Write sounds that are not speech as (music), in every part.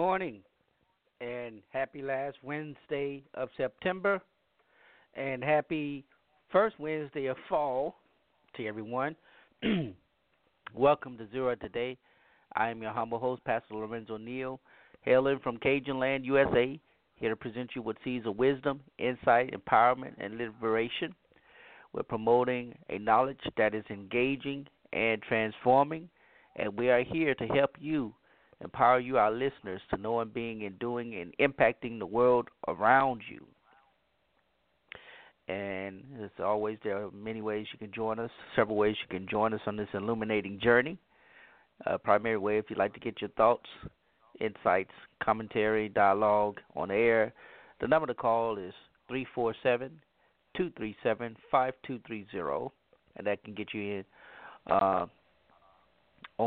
Morning and happy last Wednesday of September and happy first Wednesday of fall to everyone. (clears throat) Welcome to Zera Today. I am your humble host, Pastor Lorenzo Neal, hailing from Cajun Land, USA, here to present you with seeds of wisdom, insight, empowerment, and liberation. We're promoting a knowledge that is engaging and transforming, and we are here to help you empower you, our listeners, to know and being and doing and impacting the world around you. And as always, there are many ways you can join us, several ways you can join us on this illuminating journey. Uh, primary way, if you'd like to get your thoughts, insights, commentary, dialogue on air, the number to call is 347 237 5230, and that can get you in. Uh,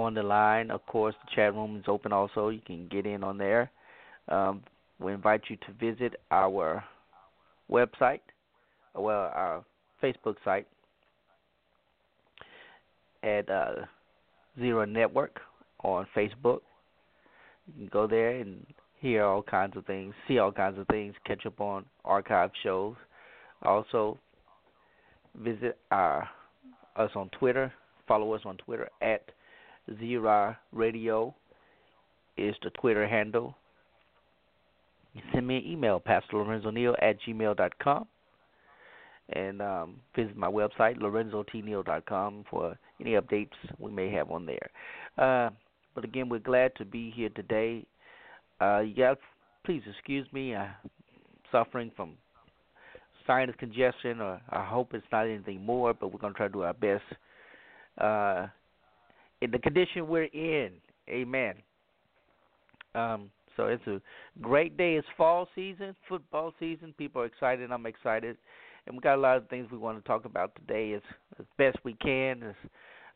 on the line. Of course, the chat room is open also. You can get in on there. Um, we invite you to visit our website, well, our Facebook site at uh, Zera Network on Facebook. You can go there and hear all kinds of things, see all kinds of things, catch up on archive shows. Also, visit our us on Twitter. Follow us on Twitter at Zera Radio is the Twitter handle. Send me an email, Pastor Lorenzo Neal at gmail.com. And um, visit my website, lorenzotneal.com, for any updates we may have on there. Uh, but again, we're glad to be here today. Uh, yeah, please excuse me. I'm suffering from sinus congestion, or I hope it's not anything more, but we're going to try to do our best. Uh, in the condition we're in. Amen. Um, so it's a great day. It's fall season, football season. People are excited. I'm excited, and we got a lot of things we want to talk about today as as best we can, as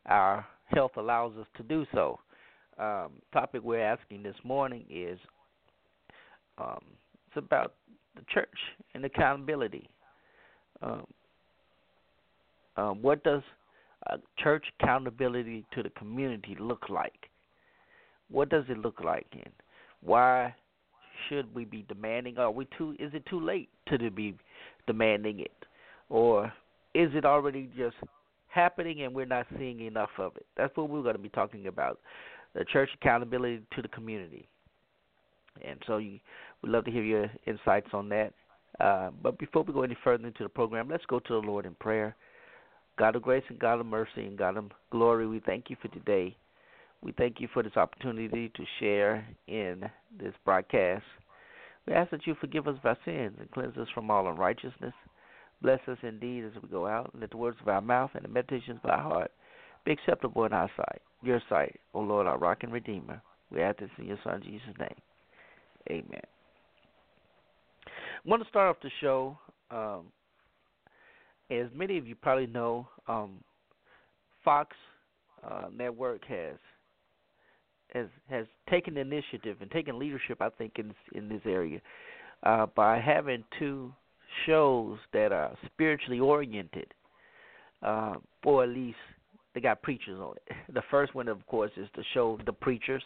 our health allows us to do so. Um, topic we're asking this morning is um, it's about the church and accountability. Um, um, what does uh, church accountability to the community look like? What does it look like, and why should we be demanding? Are we too? Is it too late to be demanding it, or is it already just happening and we're not seeing enough of it? That's what we're going to be talking about: the church accountability to the community. And so, you, we'd love to hear your insights on that. Uh, but before we go any further into the program, let's go to the Lord in prayer. God of grace and God of mercy and God of glory, we thank you for today. We thank you for this opportunity to share in this broadcast. We ask that you forgive us of our sins and cleanse us from all unrighteousness. Bless us indeed as we go out, and let the words of our mouth and the meditations of our heart be acceptable in our sight, your sight, O Lord, our rock and redeemer. We ask this in your Son Jesus' name. Amen. I want to start off the show. Um, as many of you probably know, um, Fox uh, Network has has has taken initiative and taken leadership, I think, in in this area uh, by having two shows that are spiritually oriented, uh, or at least they got preachers on it. (laughs) The first one, of course, is the show The Preachers,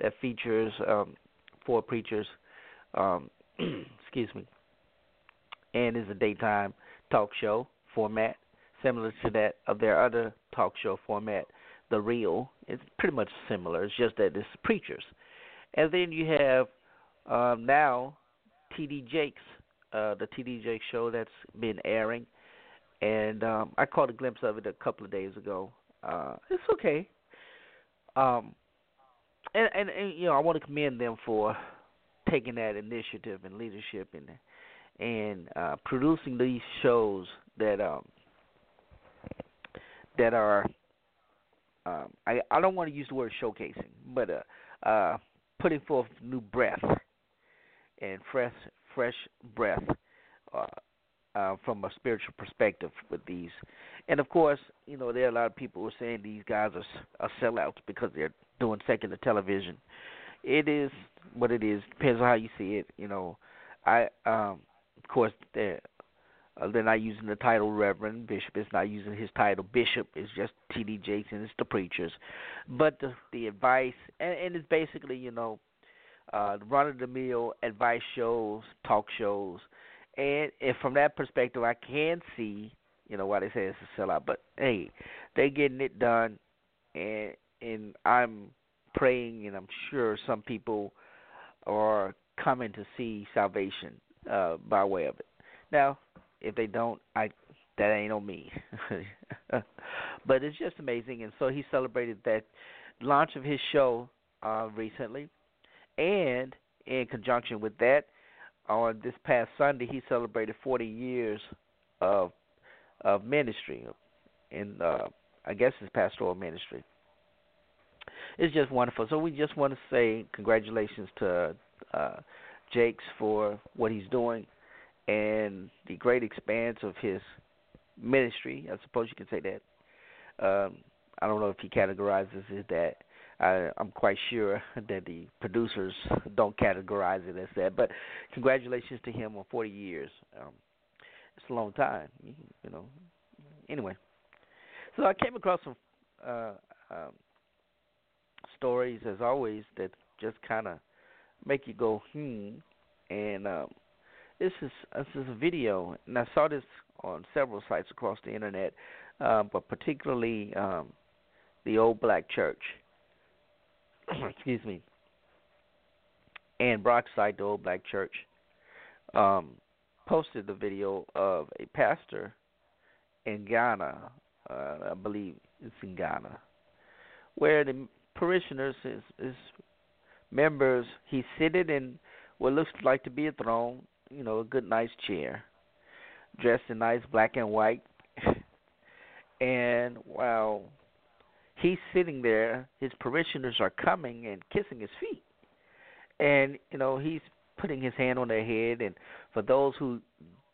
that features um, four preachers. Um, (clears throat) excuse me, and is a daytime talk show format similar to that of their other talk show format, The Real. It's pretty much similar. It's just that it's preachers, and then you have um, now TD Jakes, uh, the TD Jakes show that's been airing, and um, I caught a glimpse of it a couple of days ago. Uh, it's okay. Um, and, and and you know I want to commend them for taking that initiative and leadership and and uh, producing these shows that um that are um, I I don't want to use the word showcasing, but uh, uh, putting forth new breath and fresh fresh breath uh, uh, from a spiritual perspective with these. And of course, you know there are a lot of people who are saying these guys are, are sellouts because they're doing secular television. It is what it is. Depends on how you see it. You know, I um, of course they're uh, they're not using the title Reverend Bishop. It's not using his title Bishop. It's just T.D. Jakes and it's the preachers. But the the advice and, and it's basically you know uh, run of the mill advice shows, talk shows, and, and from that perspective, I can see you know why they say it's a sellout. But hey, they're getting it done, and and I'm praying, and I'm sure some people are coming to see salvation uh, by way of it. Now, if they don't, I that ain't on me. (laughs) but it's just amazing, and so he celebrated that launch of his show uh, recently, and in conjunction with that, on this past Sunday, he celebrated 40 years of of ministry, in uh, I guess his pastoral ministry. It's just wonderful. So we just want to say congratulations to uh, Jakes for what he's doing and the great expanse of his ministry. I suppose you can say that. Um, I don't know if he categorizes it that. I, I'm quite sure (laughs) that the producers (laughs) don't categorize it as that. But congratulations to him on 40 years. Um, it's a long time, you know. Anyway, so I came across some uh, um, stories, as always, that just kind of make you go hmm. And um, this is this is a video, and I saw this on several sites across the internet, uh, but particularly um, the Old Black Church. (clears throat) Excuse me. And Brockside, the Old Black Church, um, posted the video of a pastor in Ghana, uh, I believe it's in Ghana, where the parishioners, is, his members, he's seated in what looks like to be a throne, you know, a good nice chair, dressed in nice black and white. (laughs) and while he's sitting there, his parishioners are coming and kissing his feet. And, you know, he's putting his hand on their head and for those who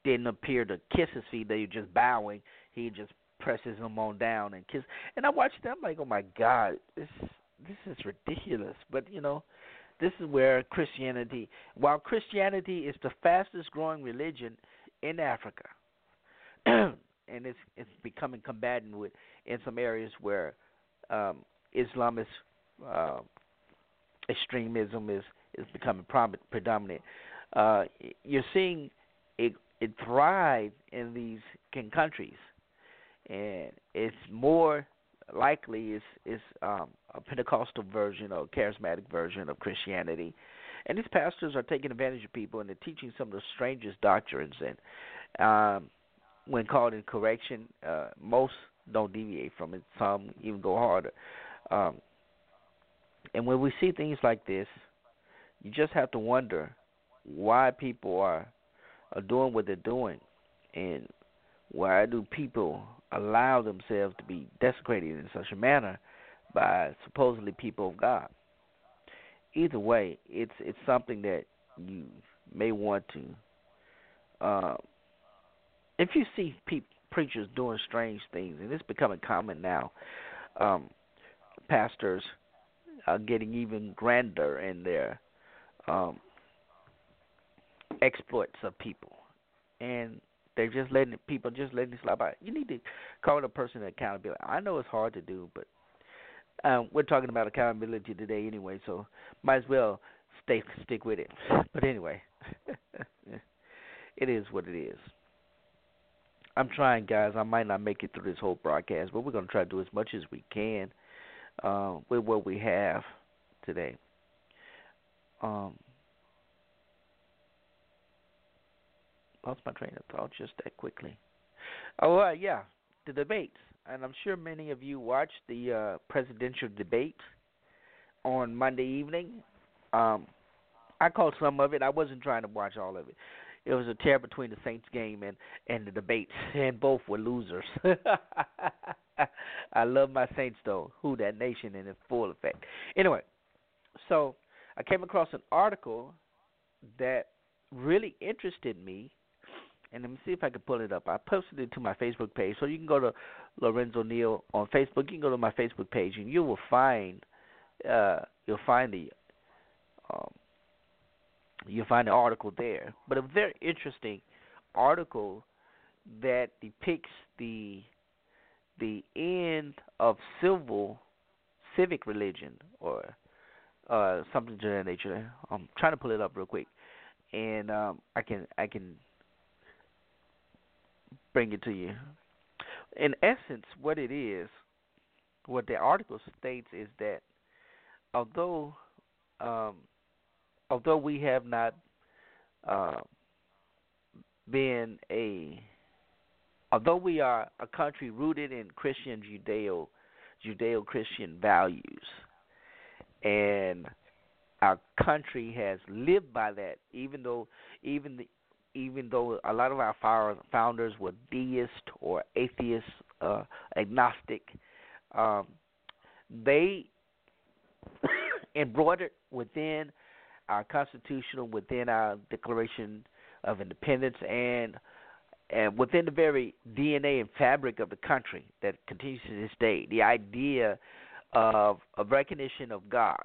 didn't appear to kiss his feet, they were just bowing, he just presses them on down and kiss and I watched them like, Oh my God, this this is ridiculous. But, you know, this is where Christianity, while Christianity is the fastest growing religion in Africa, (clears throat) and it's it's becoming combatant with in some areas where um, Islamist uh, extremism is is becoming predominant. Uh, you're seeing it it thrive in these countries, and it's more likely is is um, a Pentecostal version or charismatic version of Christianity, and these pastors are taking advantage of people and they're teaching some of the strangest doctrines. And um, when called in correction, uh, most don't deviate from it. Some even go harder. Um, and when we see things like this, you just have to wonder why people are are doing what they're doing, and why do people allow themselves to be desecrated in such a manner by supposedly people of God. Either way, it's it's something that you may want to uh, if you see pe- preachers doing strange things, and it's becoming common now, um, pastors are getting even grander in their um, exploits of people, and they're just letting people just letting it slide by. You need to call a person accountability. I know it's hard to do, but um, we're talking about accountability today anyway, so might as well stay stick with it. But anyway, (laughs) it is what it is. I'm trying, guys. I might not make it through this whole broadcast, but we're to try to do as much as we can uh, with what we have today. Um, lost my train of thought just that quickly. Oh, uh, yeah, the debates, and I'm sure many of you watched the uh, presidential debate on Monday evening. Um, I caught some of it. I wasn't trying to watch all of it. It was a tear between the Saints game and and the debates, (laughs) and both were losers. (laughs) I love my Saints though. Who Dat nation in its full effect. Anyway, so I came across an article that really interested me, and let me see if I can pull it up. I posted it to my Facebook page, so you can go to Lorenzo Neal on Facebook. You can go to my Facebook page, and you will find uh, you'll find the um, you'll find the article there. But a very interesting article that depicts the the end of civil civic religion or uh something to that nature. I'm trying to pull it up real quick, and um, I can I can bring it to you. In essence, what it is, what the article states is that although um, although we have not uh, been a although we are a country rooted in Christian Judeo Judeo Christian values and our country has lived by that even though even the, even though a lot of our founders were deist or atheist uh, agnostic um, they (coughs) embroidered within our constitutional, within our Declaration of Independence, and and within the very DNA and fabric of the country that continues to this day, the idea of a recognition of God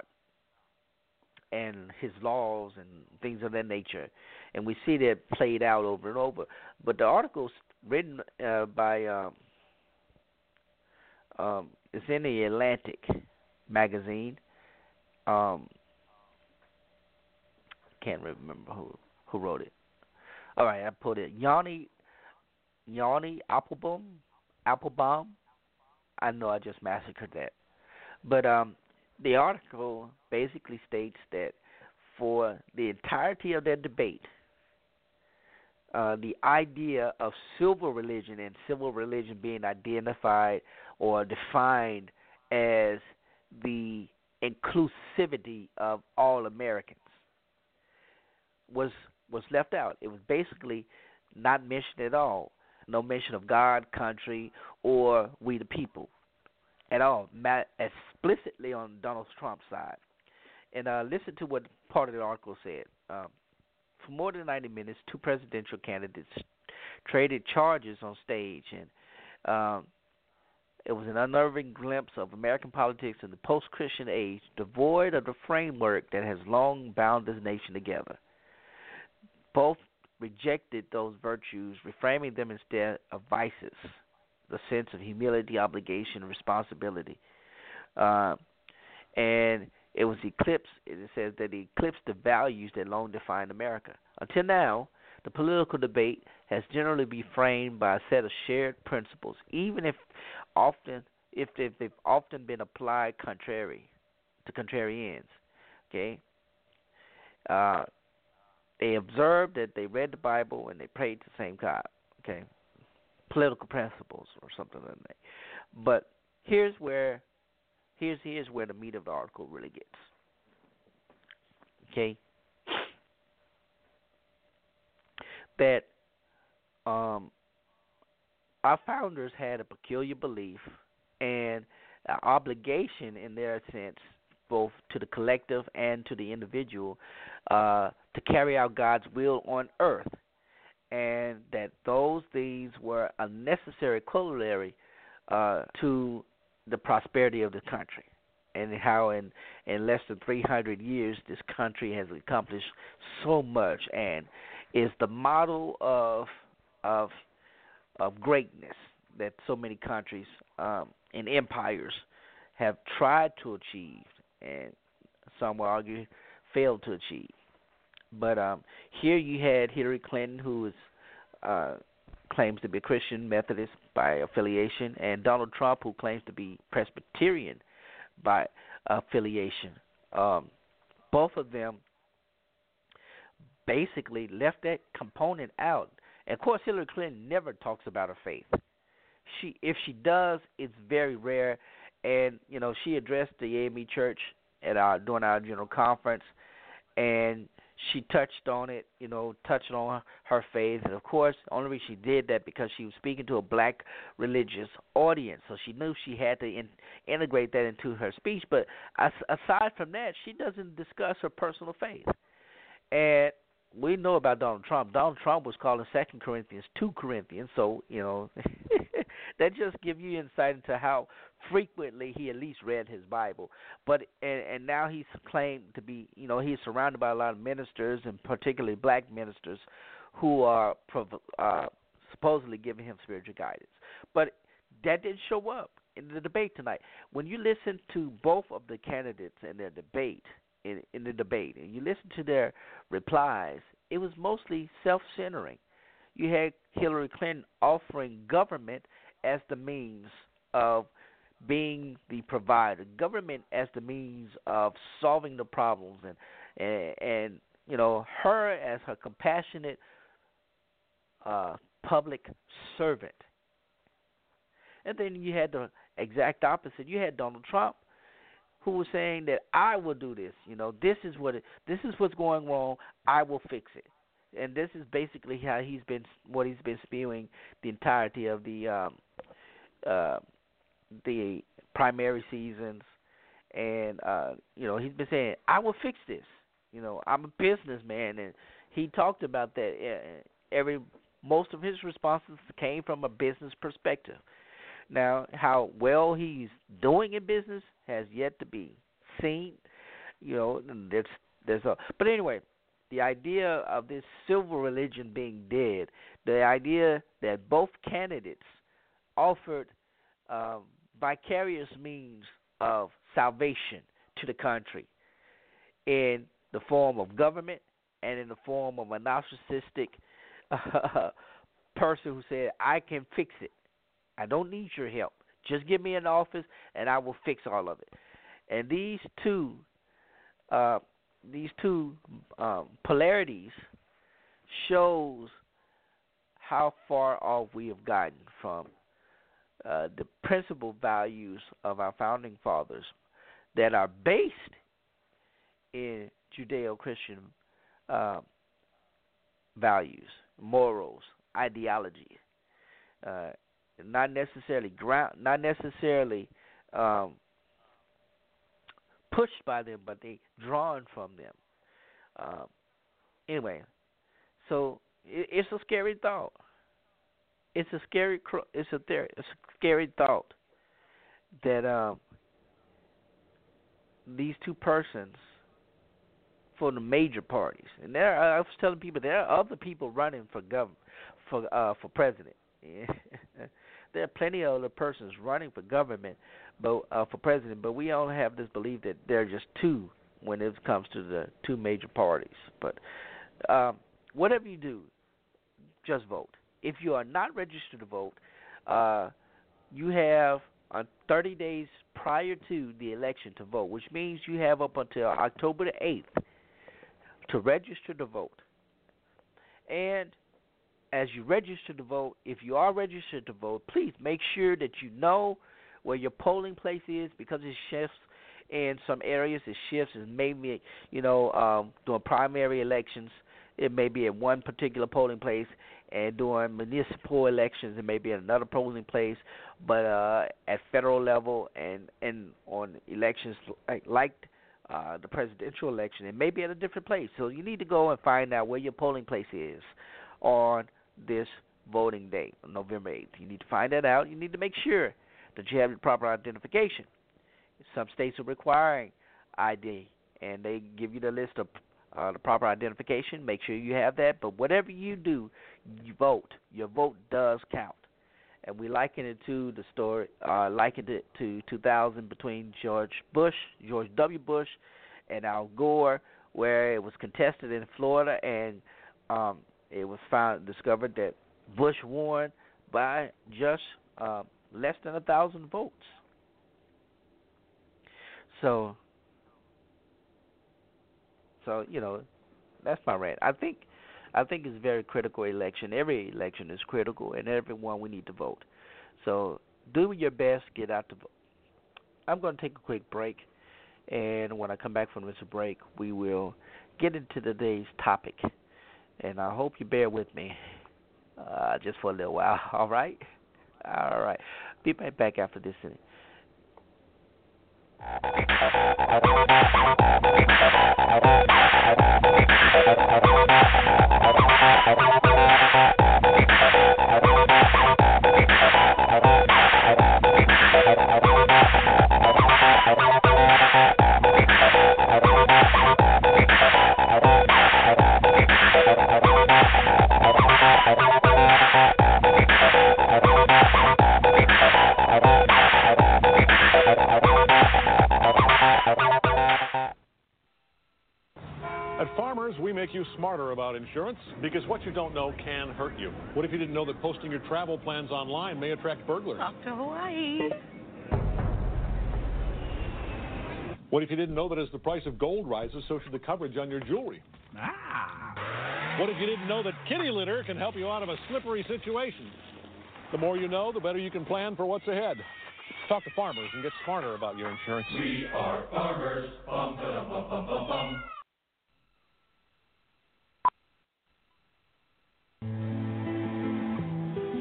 and His laws and things of that nature, and we see that played out over and over. But the article's written uh, by um, um, it's in the Atlantic magazine. Um, can't remember who who wrote it. All right, I put it Yanni Yanni Appelbaum Appelbaum. I know I just massacred that, but um, the article basically states that for the entirety of that debate, uh, the idea of civil religion and civil religion being identified or defined as the inclusivity of all Americans was was left out. It was basically not mentioned at all. No mention of God, country, or we the people at all, explicitly on Donald Trump's side. And uh, listen to what part of the article said. Um, for more than 90 minutes, two presidential candidates traded charges on stage, and um, it was an unnerving glimpse of American politics in the post-Christian age, devoid of the framework that has long bound this nation together. Both rejected those virtues, reframing them instead of vices the sense of humility, obligation, responsibility. Uh, and it was eclipsed, it says that it eclipsed the values that long defined America. Until now, the political debate has generally been framed by a set of shared principles, even if often if they've, they've often been applied contrary to contrary ends. Okay, uh, they observed that they read the Bible and they prayed to the same God. Okay, political principles or something like that. But here's where here's here's where the meat of the article really gets. Okay, that um, our founders had a peculiar belief and an obligation in their sense both to the collective and to the individual uh, to carry out God's will on earth. And that those things were a necessary corollary uh, to the prosperity of the country, and how in in less than 300 years this country has accomplished so much and is the model of of of greatness that so many countries um, and empires have tried to achieve, and some will argue failed to achieve. But um, here you had Hillary Clinton, who is uh, claims to be Christian Methodist by affiliation, and Donald Trump, who claims to be Presbyterian by affiliation. Um, both of them basically left that component out. And of course, Hillary Clinton never talks about her faith. She, if she does, it's very rare. And you know, she addressed the AME Church at our during our general conference, and she touched on it, you know, touched on her faith, and of course, the only reason she did that because she was speaking to a black religious audience, so she knew she had to in, integrate that into her speech. But as, aside from that, she doesn't discuss her personal faith, and we know about Donald Trump. Donald Trump was calling Second Corinthians two Corinthians, so you know (laughs) that just give you insight into how frequently he at least read his Bible. But and, and now he's claimed to be, you know, he's surrounded by a lot of ministers and particularly black ministers who are uh, supposedly giving him spiritual guidance. But that didn't show up in the debate tonight. When you listen to both of the candidates in their debate, in, in the debate, and you listen to their replies, it was mostly self-centering. You had Hillary Clinton offering government as the means of being the provider, government as the means of solving the problems, and and, and you know her as her compassionate uh, public servant. And then you had the exact opposite. You had Donald Trump, who was saying that I will do this. You know, this is what it, this is what's going wrong. I will fix it. And this is basically how he's been what he's been spewing the entirety of the um, uh, the primary seasons, and uh, you know he's been saying I will fix this. You know, I'm a businessman, and he talked about that. Uh, every most of his responses came from a business perspective. Now, how well he's doing in business has yet to be seen. You know, there's there's a but anyway, the idea of this civil religion being dead, the idea that both candidates offered um, vicarious means of salvation to the country in the form of government and in the form of a narcissistic uh, (laughs) person who said, I can fix it. I don't need your help. Just give me an office and I will fix all of it. And these two uh, these two um, polarities shows how far off we have gotten from uh, the principal values of our founding fathers that are based in Judeo-Christian uh, values, morals, ideology, uh, not necessarily ground, not necessarily um, pushed by them, but they drawn from them. Um, anyway, so it, it's a scary thought it's a scary it's a theory, it's a scary thought that um these two persons for the major parties and there I was telling people there are other people running for government for uh for president (laughs) there are plenty of other persons running for government but uh for president but we only have this belief that there are just two when it comes to the two major parties but um whatever you do just vote if you are not registered to vote, uh, you have uh, 30 days prior to the election to vote, which means you have up until October the 8th to register to vote. And as you register to vote, if you are registered to vote, please make sure that you know where your polling place is because it shifts in some areas. It shifts and maybe you know um, during primary elections, it may be at one particular polling place, and during municipal elections it may be at another polling place, but uh, at federal level and and on elections like, like uh, the presidential election, it may be at a different place. So you need to go and find out where your polling place is on this voting day, November 8th. You need to find that out. You need to make sure that you have the proper identification. Some states are requiring ID, and they give you the list of uh, the proper identification. Make sure you have that. But whatever you do, you vote. Your vote does count. And we liken it to the story, uh, likened it to 2000 between George Bush, George W. Bush, and Al Gore, where it was contested in Florida, and um, it was found discovered that Bush won by just uh, less than a thousand votes. So, so you know, that's my rant. I think, I think it's a very critical election. Every election is critical, and every one we need to vote. So, do your best, get out to vote. I'm going to take a quick break, and when I come back from this break, we will get into today's topic. And I hope you bear with me, uh, just for a little while. (laughs) All right, all right. Be right back after this. (laughs) insurance because what you don't know can hurt you. What if you didn't know that posting your travel plans online may attract burglars? Off to Hawaii. What if you didn't know that as the price of gold rises, so should the coverage on your jewelry? Ah. What if you didn't know that kitty litter can help you out of a slippery situation? The more you know, the better you can plan for what's ahead. Talk to farmers and get smarter about your insurance. We are farmers. Bum, ba-dum, bum, bum, bum,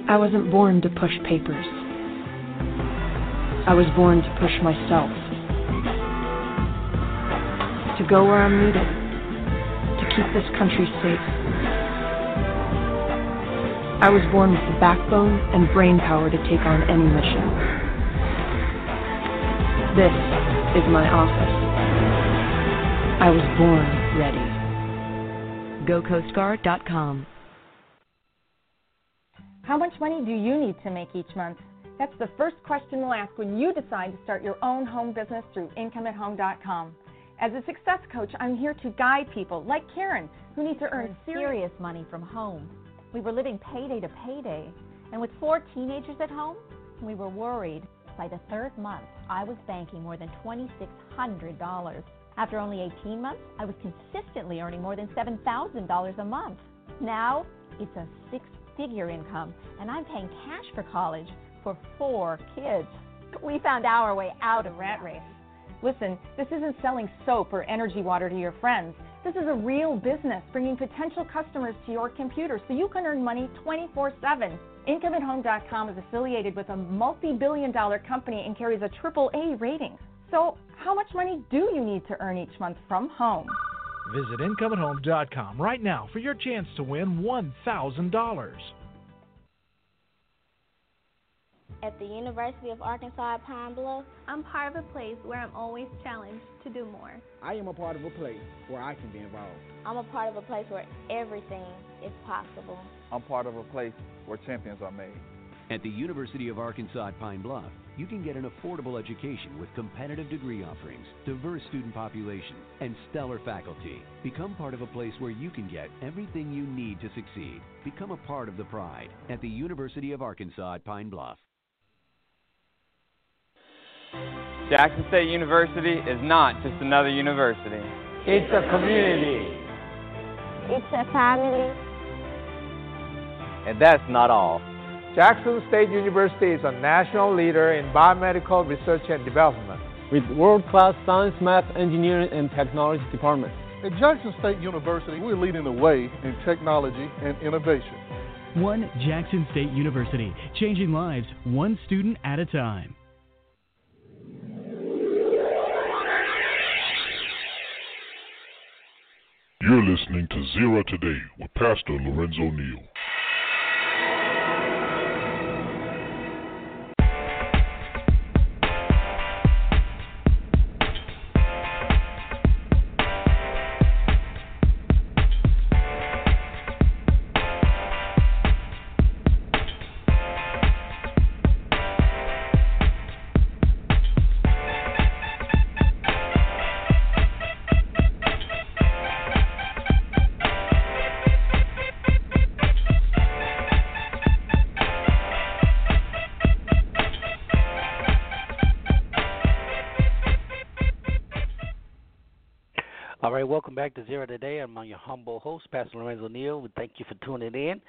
I wasn't born to push papers. I was born to push myself. To go where I'm needed. To keep this country safe. I was born with the backbone and brain power to take on any mission. This is my office. I was born ready. GoCoastGuard.com. How much money do you need to make each month? That's the first question we'll ask when you decide to start your own home business through IncomeAtHome.com. As a success coach, I'm here to guide people like Karen who need to earn serious money from home. We were living payday to payday, and with four teenagers at home, we were worried. By the third month, I was banking more than $2,600. After only 18 months, I was consistently earning more than $7,000 a month. Now, it's a six figure income, and I'm paying cash for college for four kids. We found our way out of rat race. Listen, this isn't selling soap or energy water to your friends. This is a real business bringing potential customers to your computer so you can earn money 24 7. IncomeAtHome.com is affiliated with a multi billion dollar company and carries a triple A rating. So, how much money do you need to earn each month from home? Visit IncomeAtHome.com right now for your chance to win $1,000. At the University of Arkansas at Pine Bluff, I'm part of a place where I'm always challenged to do more. I am a part of a place where I can be involved. I'm a part of a place where everything is possible. I'm part of a place where champions are made. At the University of Arkansas at Pine Bluff, you can get an affordable education with competitive degree offerings, diverse student population, and stellar faculty. Become part of a place where you can get everything you need to succeed. Become a part of the pride at the University of Arkansas at Pine Bluff. Jackson State University is not just another university. It's a community. It's a family. And that's not all. Jackson State University is a national leader in biomedical research and development. With world-class science, math, engineering, and technology departments. At Jackson State University, we're leading the way in technology and innovation. One Jackson State University, changing lives one student at a time. You're listening to Zera Today with Pastor Lorenzo Neal. Back to Zera Today. I'm your humble host, Pastor Lorenzo Neal. We thank you for tuning in.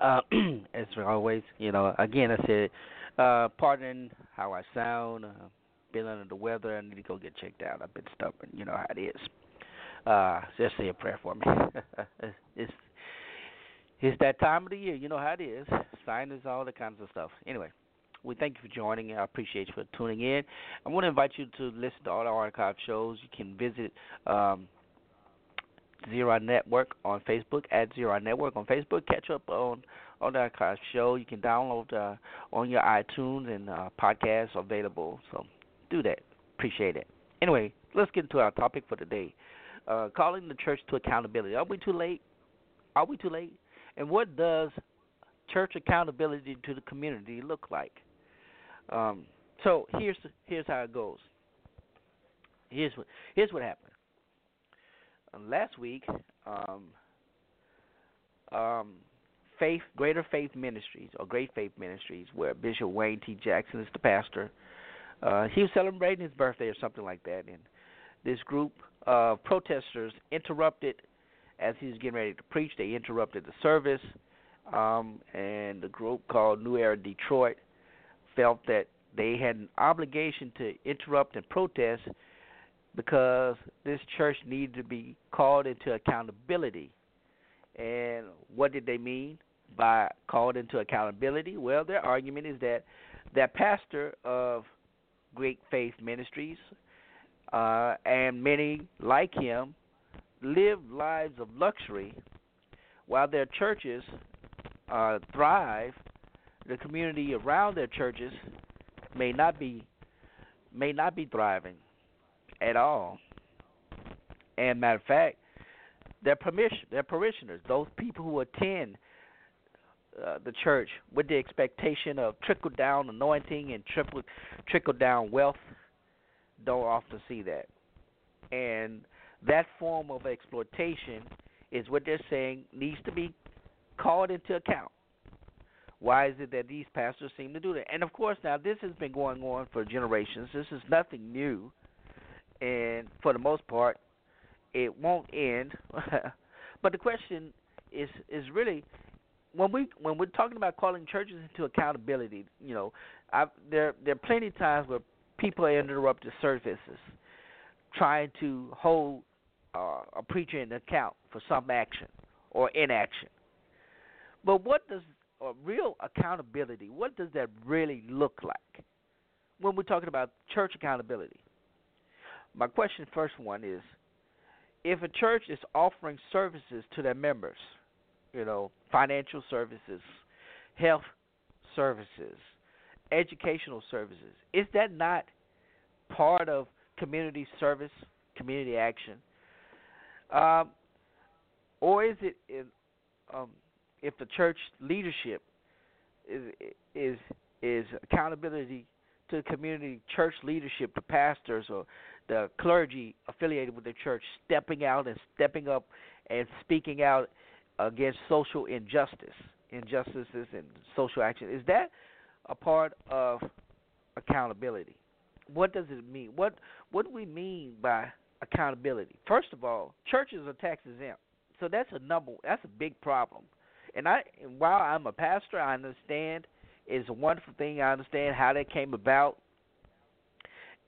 Uh, (clears throat) as always, you know, again, I said, uh, pardon how I sound. Uh, been under the weather. I need to go get checked out. I've been stubborn. You know how it is. Uh, just say a prayer for me. (laughs) it's it's that time of the year. You know how it is. Sinus, all the kinds of stuff. Anyway, we thank you for joining. I appreciate you for tuning in. I want to invite you to listen to all the archive shows. You can visit um, Zera Network on Facebook at Zera Network on Facebook. Catch up on on the archive show. You can download uh, on your iTunes and uh, podcasts available. So do that. Appreciate it. Anyway, let's get into our topic for today. Uh, calling the church to accountability. Are we too late? Are we too late? And what does church accountability to the community look like? Um, so here's here's how it goes. Here's what here's what happened. Uh, last week, um, um, Faith Greater Faith Ministries or Great Faith Ministries, where Bishop Wayne T. Jackson is the pastor, uh, he was celebrating his birthday or something like that, and this group of protesters interrupted as he was getting ready to preach. They interrupted the service, um, and the group called New Era Detroit felt that they had an obligation to interrupt and protest because this church needed to be called into accountability. And what did they mean by called into accountability? Well, their argument is that that pastor of Great Faith Ministries uh, and many like him live lives of luxury while their churches uh, thrive. The community around their churches may not be may not be thriving at all. And matter of fact, their permission, their parishioners, those people who attend uh, the church with the expectation of trickle down anointing and triple trickle down wealth, don't often see that. And that form of exploitation is what they're saying needs to be called into account. Why is it that these pastors seem to do that? And of course, now this has been going on for generations. This is nothing new, and for the most part, it won't end. (laughs) but the question is is really when we when we're talking about calling churches into accountability. You know, I, there there are plenty of times where people interrupt the services trying to hold uh, a preacher in account for some action or inaction. But what does uh, real accountability? What does that really look like when we're talking about church accountability? My question, first one is, if a church is offering services to their members, you know, financial services, health services, educational services, is that not part of community service, community action? Um, or is it in, um, if the church leadership is is is accountability to the community church leadership, the pastors or the clergy affiliated with the church stepping out and stepping up and speaking out against social injustice, injustices and social action. Is that a part of accountability? What does it mean? What what do we mean by accountability? First of all, churches are tax exempt, so that's a number. That's a big problem. And I, while I'm a pastor, I understand it's a wonderful thing. I understand how that came about,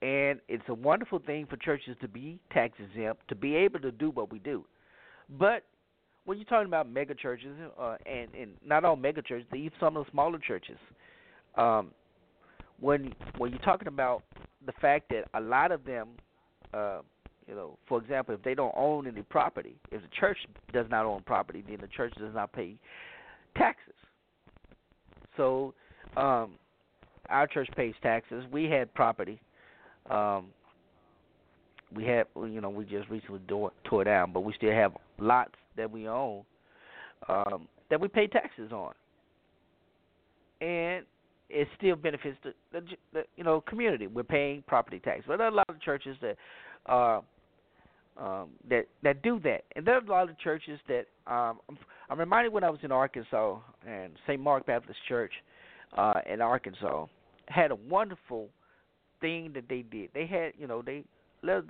and it's a wonderful thing for churches to be tax exempt, to be able to do what we do. But when you're talking about mega churches, uh, and and not all mega churches, even some of the smaller churches, um, when when you're talking about the fact that a lot of them, uh, you know, for example, if they don't own any property, if the church does not own property, then the church does not pay taxes. So, um, our church pays taxes. We had property. Um, we had, you know, we just recently tore, tore down, but we still have lots that we own um, that we pay taxes on, and it still benefits the, the, the you know community. We're paying property tax, but there are a lot of churches that uh, um, that that do that, and there are a lot of churches that um, I'm, I'm reminded when I was in Arkansas and St. Mark Baptist Church uh, in Arkansas had a wonderful thing that they did. They had you know they let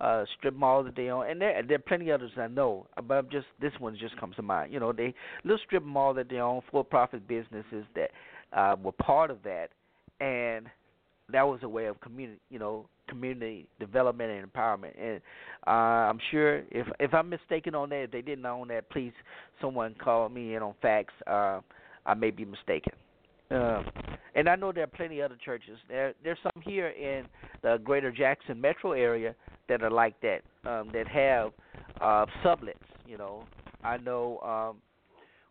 uh strip malls that they own, and there there are plenty others I know, but I'm just this one just comes to mind. You know, they little strip mall that they own, for profit businesses that uh were part of that, and that was a way of community, you know, community development and empowerment. And uh, I'm sure if if I'm mistaken on that, if they didn't own that, please someone call me in on facts. Uh, I may be mistaken. Uh, and I know there are plenty other churches. There there's some here in the Greater Jackson metro area that are like that, um, that have uh, sublets. You know, I know um,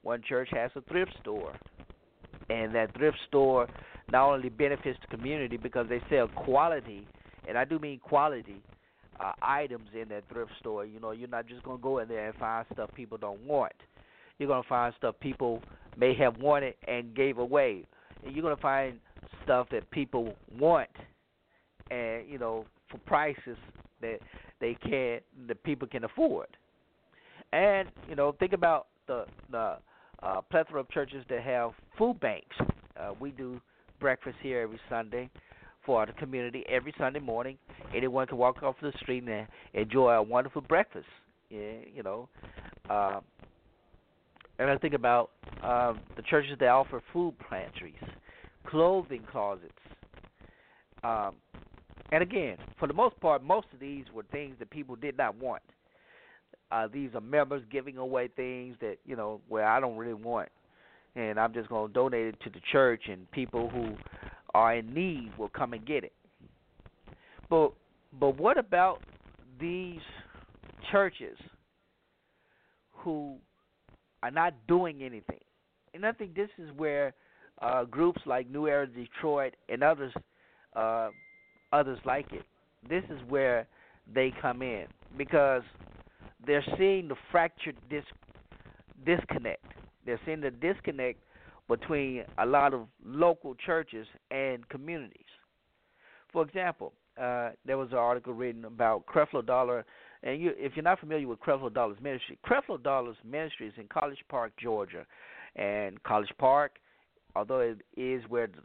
one church has a thrift store, and that thrift store not only benefits the community because they sell quality, and I do mean quality uh, items in that thrift store. You know, you're not just gonna go in there and find stuff people don't want. You're gonna find stuff people may have wanted and gave away. And you're gonna find stuff that people want, and you know, for prices that they can, that people can afford. And you know, think about the the uh, plethora of churches that have food banks. Uh, we do breakfast here every Sunday for the community every Sunday morning. Anyone can walk off the street and enjoy a wonderful breakfast. Yeah, you know. Uh, and I think about um, the churches that offer food pantries, clothing closets. Um, and again, for the most part, most of these were things that people did not want. Uh, these are members giving away things that you know where I don't really want and I'm just going to donate it to the church, and people who are in need will come and get it. But but what about these churches who are not doing anything? And I think this is where uh, groups like New Era Detroit and others uh, others like it. This is where they come in because they're seeing the fractured dis- disconnect they're seeing the disconnect between a lot of local churches and communities. For example, uh, there was an article written about Creflo Dollar, and you, if you're not familiar with Creflo Dollar's ministry, Creflo Dollar's ministry is in College Park, Georgia, and College Park, although it is where the,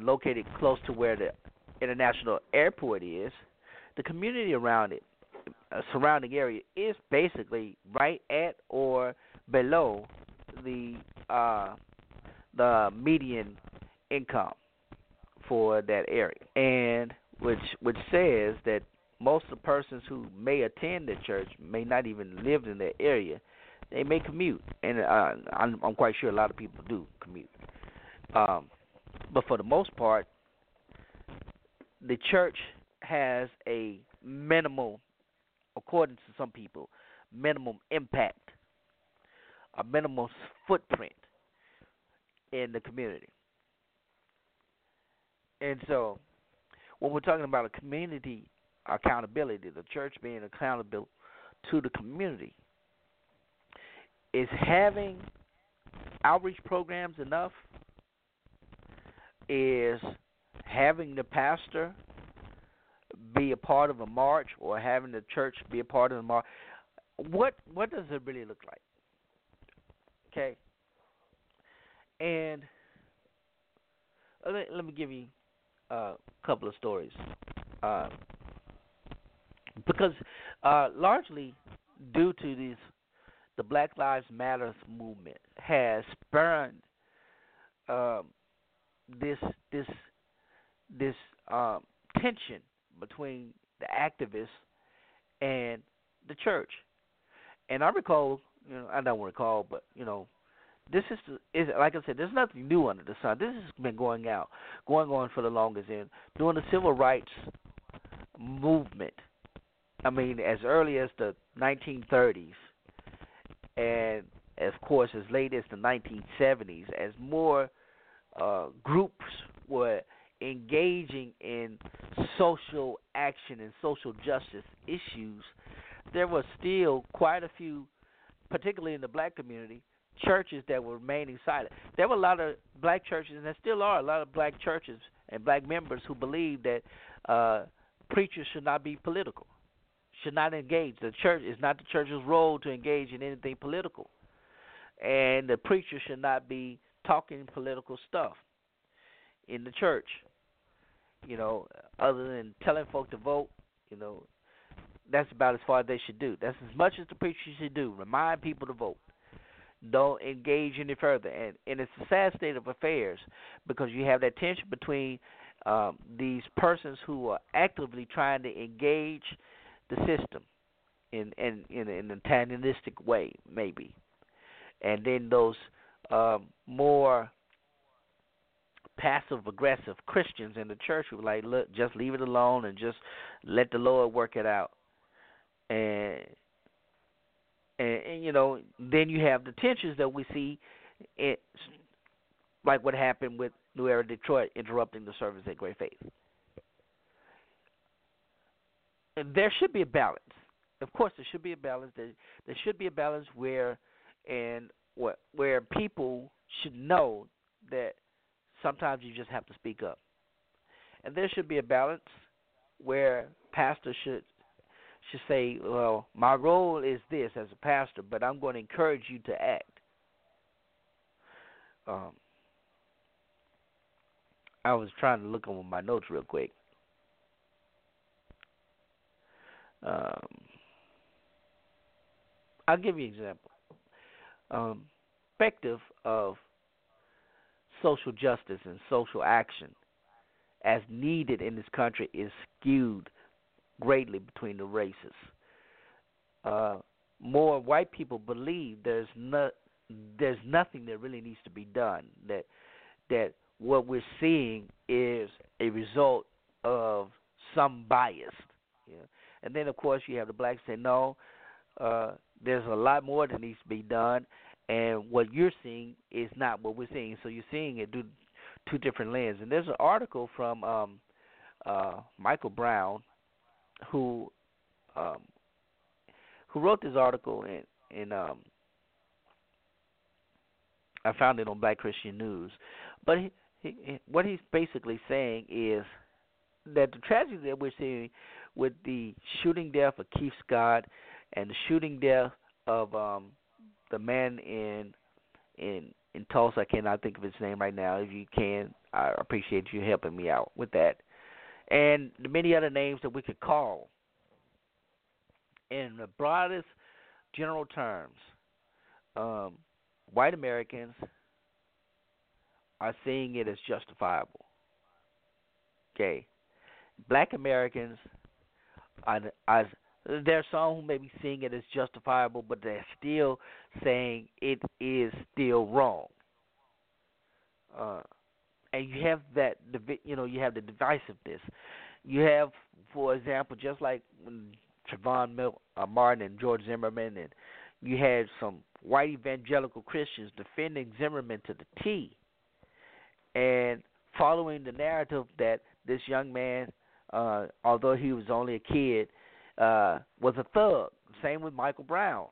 located close to where the international airport is, the community around it, uh, surrounding area, is basically right at or below the uh, the median income for that area, and which which says that most of the persons who may attend the church may not even live in that area. They may commute, and uh, I'm, I'm quite sure a lot of people do commute. Um, but for the most part, the church has a minimal, according to some people, minimum impact a minimal footprint in the community. And so, when we're talking about a community accountability, the church being accountable to the community, is having outreach programs enough? Is having the pastor be a part of a march or having the church be a part of the march? What what does it really look like? Okay. And let, let me give you a couple of stories. Uh, because uh, largely due to these, the Black Lives Matter movement has spurned um, this this this um, tension between the activists and the church. And I recall you know, I don't recall, but you know, this is is like I said, there's nothing new under the sun. This has been going out, going on for the longest, and during the civil rights movement. I mean, as early as the 1930s, and of course as late as the 1970s, as more uh, groups were engaging in social action and social justice issues, there were still quite a few particularly in the black community, churches that were remaining silent. There were a lot of black churches, and there still are a lot of black churches and black members who believe that uh, preachers should not be political, should not engage. The church is not the church's role to engage in anything political, and the preacher should not be talking political stuff in the church. You know, other than telling folk to vote, you know, that's about as far as they should do. That's as much as the preacher should do. Remind people to vote. Don't engage any further, and and it's a sad state of affairs because you have that tension between um, these persons who are actively trying to engage the system in in in an antagonistic way, maybe, and then those um, more passive aggressive Christians in the church who were like, look, just leave it alone and just let the Lord work it out. And and, and you know, then you have the tensions that we see, in, like what happened with New Era Detroit interrupting the service at Great Faith. There should be a balance. Of course, there should be a balance. There, there should be a balance where, and what where people should know that sometimes you just have to speak up. And there should be a balance where pastors should should say, well, my role is this as a pastor, but I'm going to encourage you to act. Um, I was trying to look over my notes real quick. Um, I'll give you an example. Um, perspective of social justice and social action as needed in this country is skewed greatly between the races. Uh, more white people believe there's no, there's nothing that really needs to be done. That that what we're seeing is a result of some bias. And then of course you have the blacks say no, uh, there's a lot more that needs to be done, and what you're seeing is not what we're seeing. So you're seeing it through two different lenses. And there's an article from um, uh, Michael Brown, who um, who wrote this article in in um, I found it on Black Christian News, but he, he, what he's basically saying is that the tragedy that we're seeing with the shooting death of Keith Scott and the shooting death of um, the man in in in Tulsa. I cannot think of his name right now. If you can, I appreciate you helping me out with that. And the many other names that we could call. In the broadest general terms, um, white Americans are seeing it as justifiable. Okay, black Americans are there are some who may be seeing it as justifiable, but they're still saying it is still wrong. Uh, and you have that, you know, you have the divisiveness. You have, for example, just like when Trayvon Mil- uh, Martin and George Zimmerman, and you had some white evangelical Christians defending Zimmerman to the T, and following the narrative that this young man, uh, although he was only a kid, uh, was a thug. Same with Michael Brown.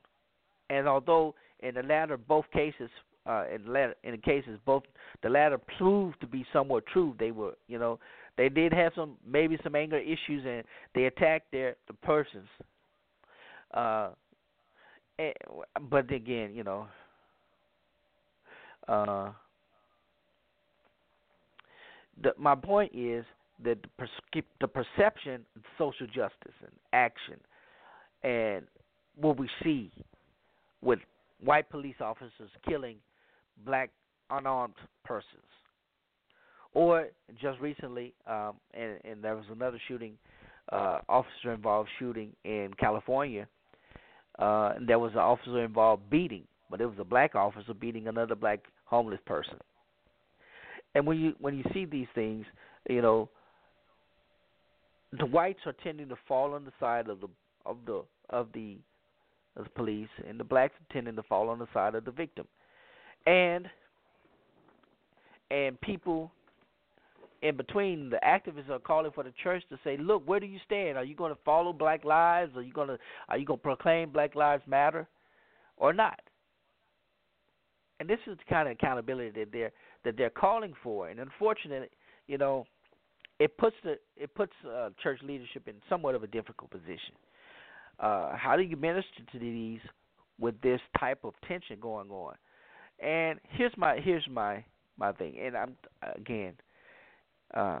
And although in the latter both cases, uh, in the latter in the cases both the latter proved to be somewhat true. They were, you know, they did have some maybe some anger issues and they attacked their the persons. Uh, and, but again, you know, uh, the, my point is the the perception of social justice and action, and what we see with white police officers killing black unarmed persons, or just recently, um, and, and there was another shooting, uh, officer involved shooting in California. Uh, and there was an officer involved beating, but it was a black officer beating another black homeless person. And when you when you see these things, you know, the whites are tending to fall on the side of the of the of the of the police, and the blacks are tending to fall on the side of the victim, and and people in between the activists are calling for the church to say, look, where do you stand? Are you going to follow Black Lives? Are you going to are you going to proclaim Black Lives Matter, or not? And this is the kind of accountability that they're that they're calling for. And unfortunately, you know, it puts the it puts uh, church leadership in somewhat of a difficult position. Uh, how do you minister to these with this type of tension going on? And here's my here's my my thing, and I'm again, uh,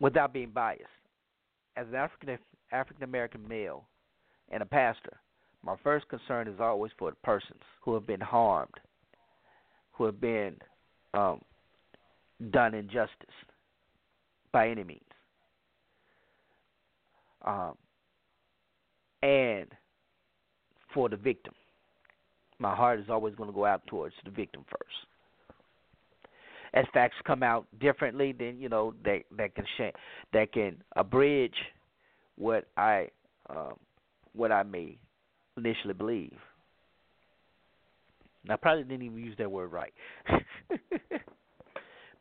without being biased, as an African African American male and a pastor, my first concern is always for the persons who have been harmed, who have been um, done injustice by any means. Um, and for the victim. My heart is always going to go out towards the victim first. As facts come out differently, then you know that that can sh- that can abridge what I um, what I may initially believe. I probably didn't even use that word right, (laughs)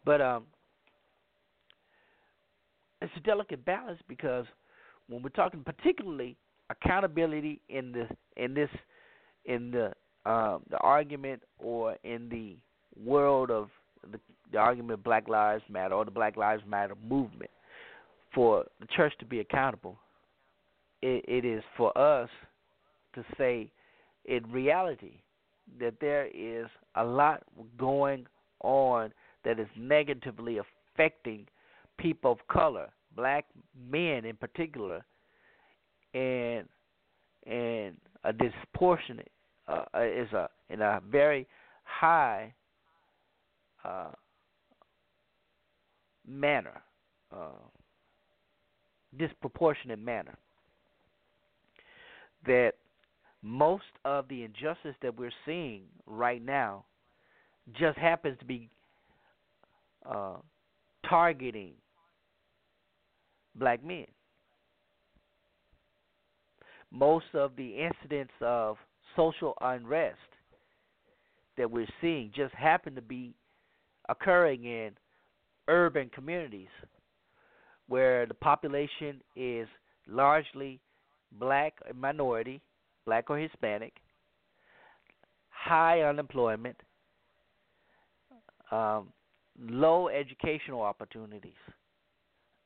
but um, it's a delicate balance because when we're talking particularly accountability in the in this in the um, the argument or in the world of the, the argument Black Lives Matter or the Black Lives Matter movement, for the church to be accountable, it, it is for us to say in reality that there is a lot going on that is negatively affecting people of color, black men in particular, and and a disproportionate uh, is a in a very high uh, manner, uh, disproportionate manner. That most of the injustice that we're seeing right now just happens to be uh, targeting black men. Most of the incidents of social unrest that we're seeing just happen to be occurring in urban communities where the population is largely black or minority, black or Hispanic, high unemployment, um, low educational opportunities,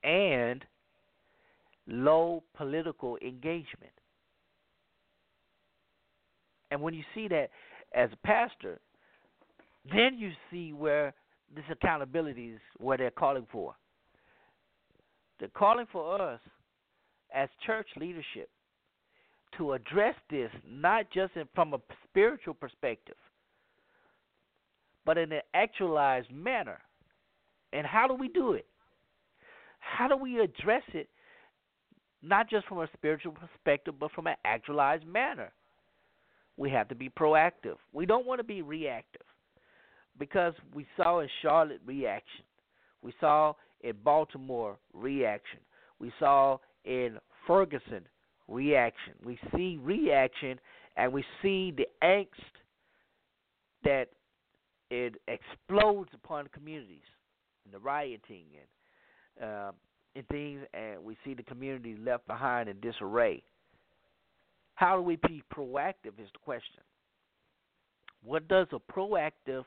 and low political engagement. And when you see that as a pastor, then you see where this accountability is where they're calling for. They're calling for us as church leadership to address this not just from a spiritual perspective, but in an actualized manner. And how do we do it? How do we address it not just from a spiritual perspective, but from an actualized manner? We have to be proactive. We don't want to be reactive because we saw in Charlotte reaction. We saw in Baltimore reaction. We saw in Ferguson reaction. We see reaction and we see the angst that it explodes upon communities and the rioting and uh, and things and we see the community left behind in disarray. How do we be proactive is the question. What does a proactive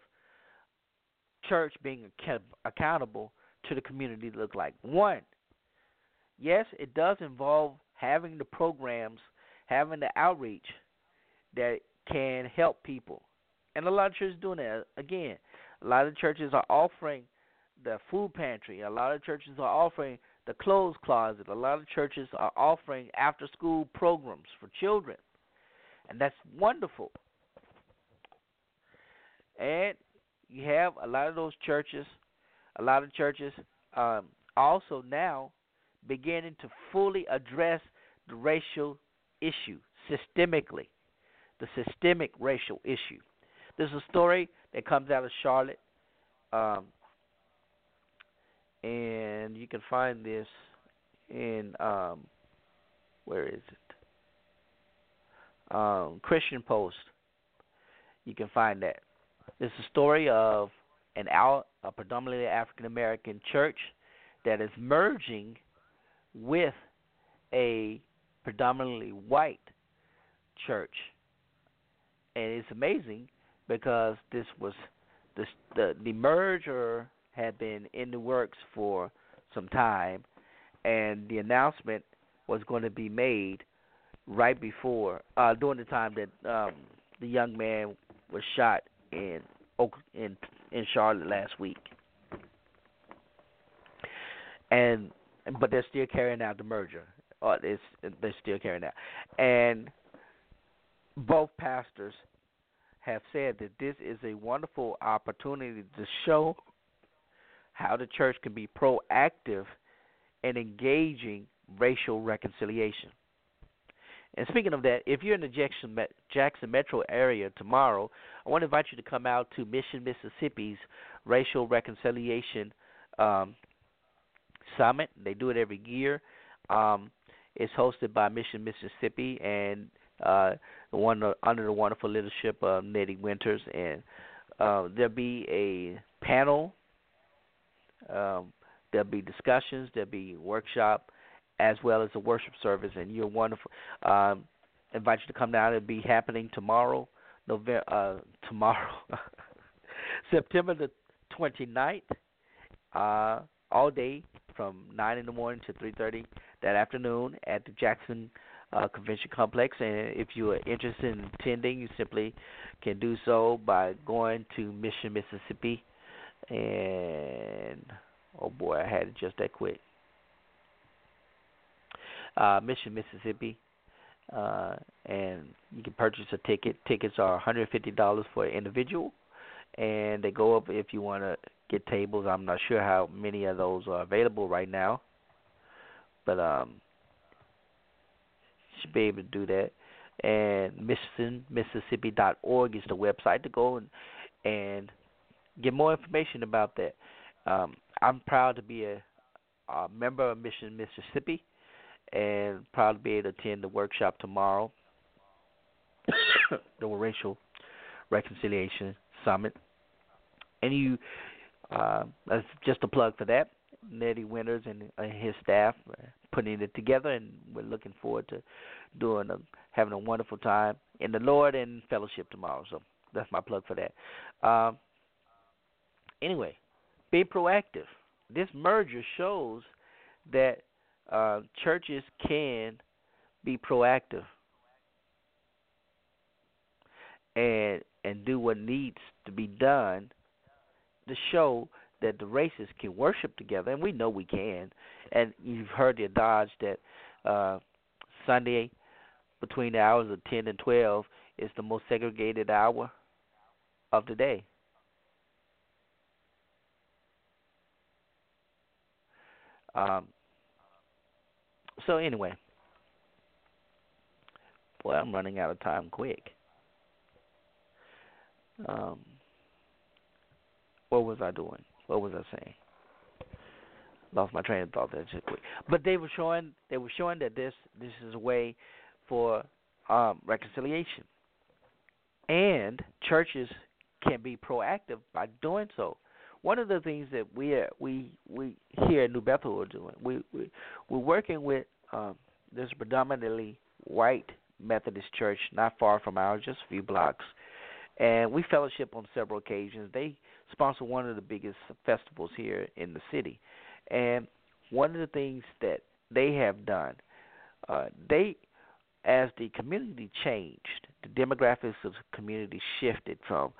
church being accountable to the community look like? One, yes, it does involve having the programs, having the outreach that can help people. And a lot of churches doing that. Again, a lot of churches are offering the food pantry. A lot of churches are offering the clothes closet. A lot of churches are offering after school programs for children. And that's wonderful. And you have a lot of those churches, a lot of churches um, also now beginning to fully address the racial issue systemically, the systemic racial issue. There's a story that comes out of Charlotte. Um, and you can find this in um, where is it? Um, Christian Post. You can find that. It's a story of an out a predominantly African American church that is merging with a predominantly white church, and it's amazing because this was this the the merger had been in the works for some time, and the announcement was going to be made right before, uh, during the time that um, the young man was shot in in in Charlotte last week, and but they're still carrying out the merger. or it's they're still carrying out, And both pastors have said that this is a wonderful opportunity to show how the church can be proactive in engaging racial reconciliation. And speaking of that, if you're in the Jackson, Jackson metro area tomorrow, I want to invite you to come out to Mission, Mississippi's Racial Reconciliation um, Summit. They do it every year. Um, it's hosted by Mission, Mississippi, and uh, one under the wonderful leadership of Neddie Winters. And uh, there'll be a panel. Um, there'll be discussions. There'll be workshop as well as a worship service, and you're wonderful. Um, invite you to come down. It'll be happening tomorrow, November uh, tomorrow, (laughs) September the 29th, uh, all day from 9 in the morning to 3:30 that afternoon at the Jackson uh, Convention Complex. And if you are interested in attending, you simply can do so by going to Mission, Mississippi. And oh boy, I had it just that quick uh, Mission, Mississippi, uh, and you can purchase a ticket. Tickets are $150 for an individual, and they go up if you want to get tables. I'm not sure how many of those are available right now, but um, should be able to do that. And missionmississippi.org is the website to go and and get more information about that. Um, I'm proud to be a, a member of Mission Mississippi and probably be able to attend the workshop tomorrow, (coughs) the Racial Reconciliation Summit. And you, uh, that's just a plug for that. Neddie Winters and uh, his staff putting it together, and we're looking forward to doing a, having a wonderful time in the Lord and fellowship tomorrow. So that's my plug for that. Um, anyway, be proactive. This merger shows that uh, churches can be proactive and and do what needs to be done to show that the races can worship together, and we know we can. And you've heard the adage that uh, Sunday between the hours of ten and twelve is the most segregated hour of the day. Um, so anyway, boy, I'm running out of time quick. Um, what was I doing? What was I saying? Lost my train of thought there just quick. But they were showing they were showing that this this is a way for um, reconciliation, and churches can be proactive by doing so one of the things that we are, we we here at New Bethel are doing, we, we we're working with um, this predominantly white Methodist church not far from ours, just a few blocks, and we fellowship on several occasions. They sponsor one of the biggest festivals here in the city, and one of the things that they have done, uh, they as the community changed, the demographics of the community shifted from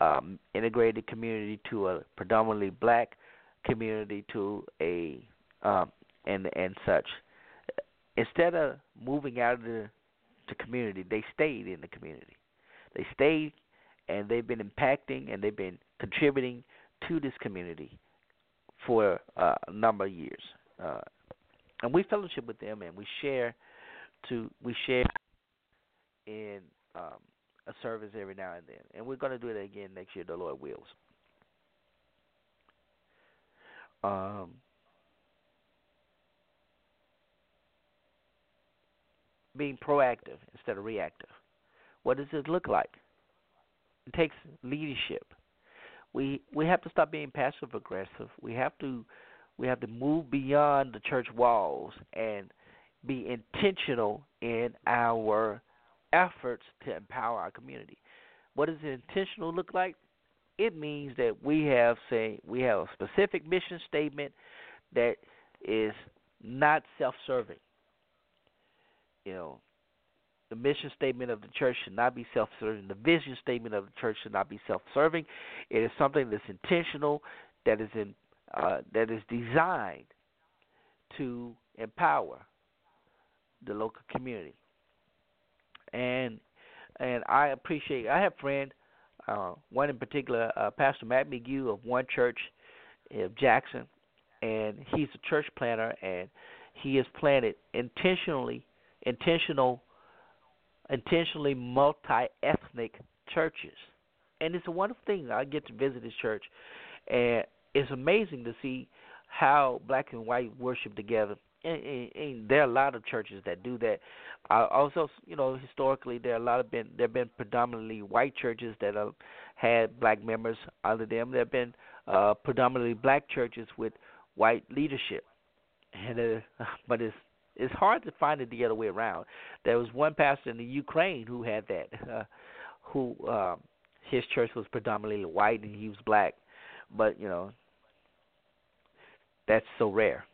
um, integrated community to a predominantly black community to a um, and and such. Instead of moving out of the, the community, they stayed in the community. They stayed and they've been impacting and they've been contributing to this community for uh, a number of years. Uh, and we fellowship with them and we share to we share in um, a service every now and then, and we're going to do it again next year, the Lord wills. Um, being proactive instead of reactive. What does it look like? It takes leadership. We we have to stop being passive aggressive. We have to we have to move beyond the church walls and be intentional in our efforts to empower our community. What does intentional look like? It means that we have say we have a specific mission statement that is not self-serving. You know, the mission statement of the church should not be self-serving. The vision statement of the church should not be self-serving. It is something that's intentional, that is in uh, that is designed to empower the local community. And and I appreciate. I have friends, uh, one in particular, uh, Pastor Matt McGee of One Church of Jackson, and he's a church planter, and he has planted intentionally, intentional, intentionally multi-ethnic churches, and it's a wonderful thing. I get to visit his church, and it's amazing to see how black and white worship together. And, and, and there are a lot of churches that do that. Uh, also, you know, historically, there are a lot of been there have been predominantly white churches that have had black members under them. There have been uh, predominantly black churches with white leadership, and uh, (laughs) but it's it's hard to find it the other way around. There was one pastor in the Ukraine who had that, uh, who uh, his church was predominantly white and he was black, but you know that's so rare.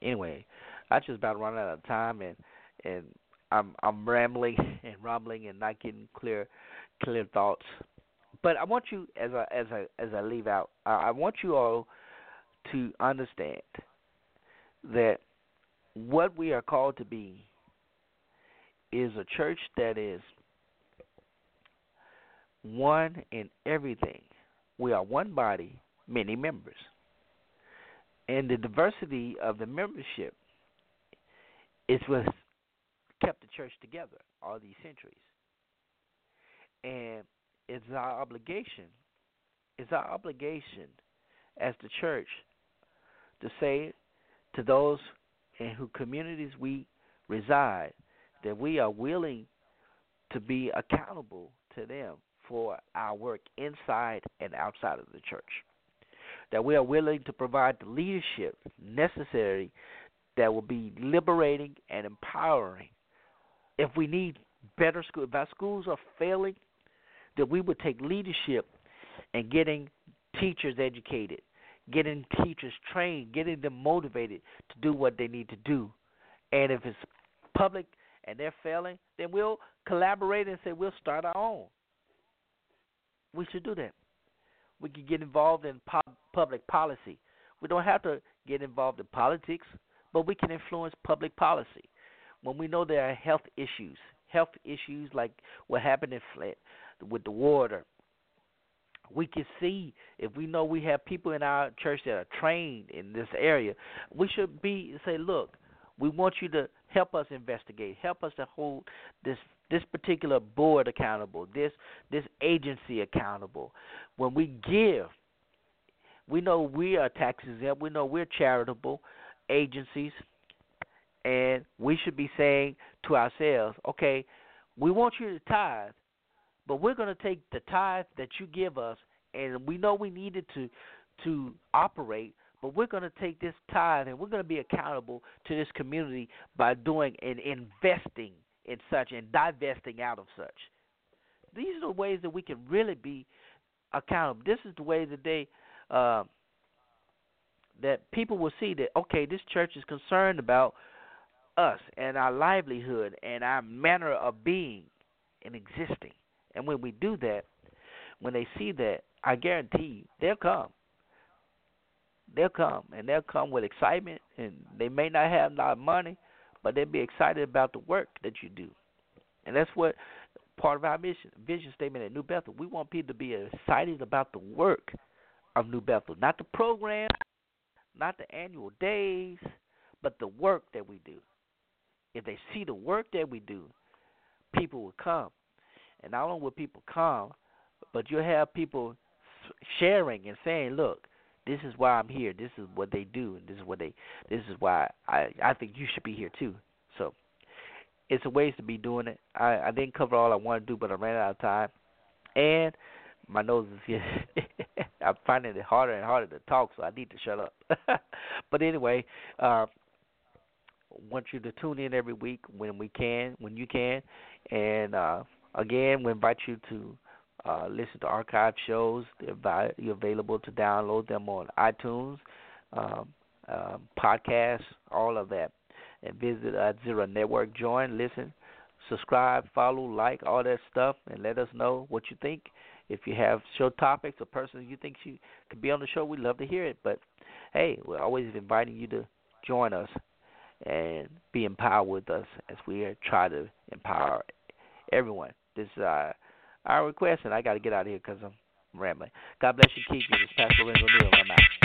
Anyway, I just about run out of time and and I'm I'm rambling (laughs) and rumbling and not getting clear clear thoughts. But I want you as I as I as I leave out, I, I want you all to understand that what we are called to be is a church that is one in everything. We are one body, many members. And the diversity of the membership is what kept the church together all these centuries. And it's our obligation, it's our obligation as the church to say to those in whose communities we reside that we are willing to be accountable to them for our work inside and outside of the church. That we are willing to provide the leadership necessary that will be liberating and empowering. If we need better schools, if our schools are failing, that we would take leadership in getting teachers educated, getting teachers trained, getting them motivated to do what they need to do. And if it's public and they're failing, then we'll collaborate and say we'll start our own. We should do that. We can get involved in public policy. We don't have to get involved in politics, but we can influence public policy. When we know there are health issues, health issues like what happened in Flint with the water, we can see if we know we have people in our church that are trained in this area, we should be say, look, we want you to help us investigate, help us to hold this this particular board accountable, this this agency accountable. When we give, we know we are tax exempt, we know we're charitable agencies, and we should be saying to ourselves, okay, we want you to tithe, but we're going to take the tithe that you give us, and we know we needed to to operate, but we're going to take this tithe and we're going to be accountable to this community by doing and investing in such and divesting out of such. These are the ways that we can really be accountable. This is the way that they uh, that people will see that okay, this church is concerned about us and our livelihood and our manner of being and existing. And when we do that, when they see that, I guarantee you, they'll come. They'll come and they'll come with excitement and they may not have a lot of money, but they'll be excited about the work that you do. And that's what part of our mission, vision statement at New Bethel. We want people to be excited about the work of New Bethel, not the program, not the annual days, but the work that we do. If they see the work that we do, people will come. And not only will people come, but you'll have people sharing and saying, "Look, this is why I'm here. This is what they do, and this is what they. This is why I I think you should be here too." So, it's a ways to be doing it. I I didn't cover all I wanted to do, but I ran out of time, and my nose is getting. (laughs) I'm finding it harder and harder to talk, so I need to shut up. (laughs) but anyway, uh, want you to tune in every week when we can, when you can, and uh, again, we invite you to uh, listen to archive shows. They're available to download them on iTunes, um, um, podcasts, all of that. And visit uh, Zera Network, join, listen, subscribe, follow, like, all that stuff, and let us know what you think. If you have show topics or persons you think you could be on the show, we'd love to hear it. But hey, we're always inviting you to join us. and be empowered with us as we try to empower everyone. This is our, request, and I got to get out of here because I'm rambling. God bless you, keep you. This is Pastor Lorenzo Neal. I'm out.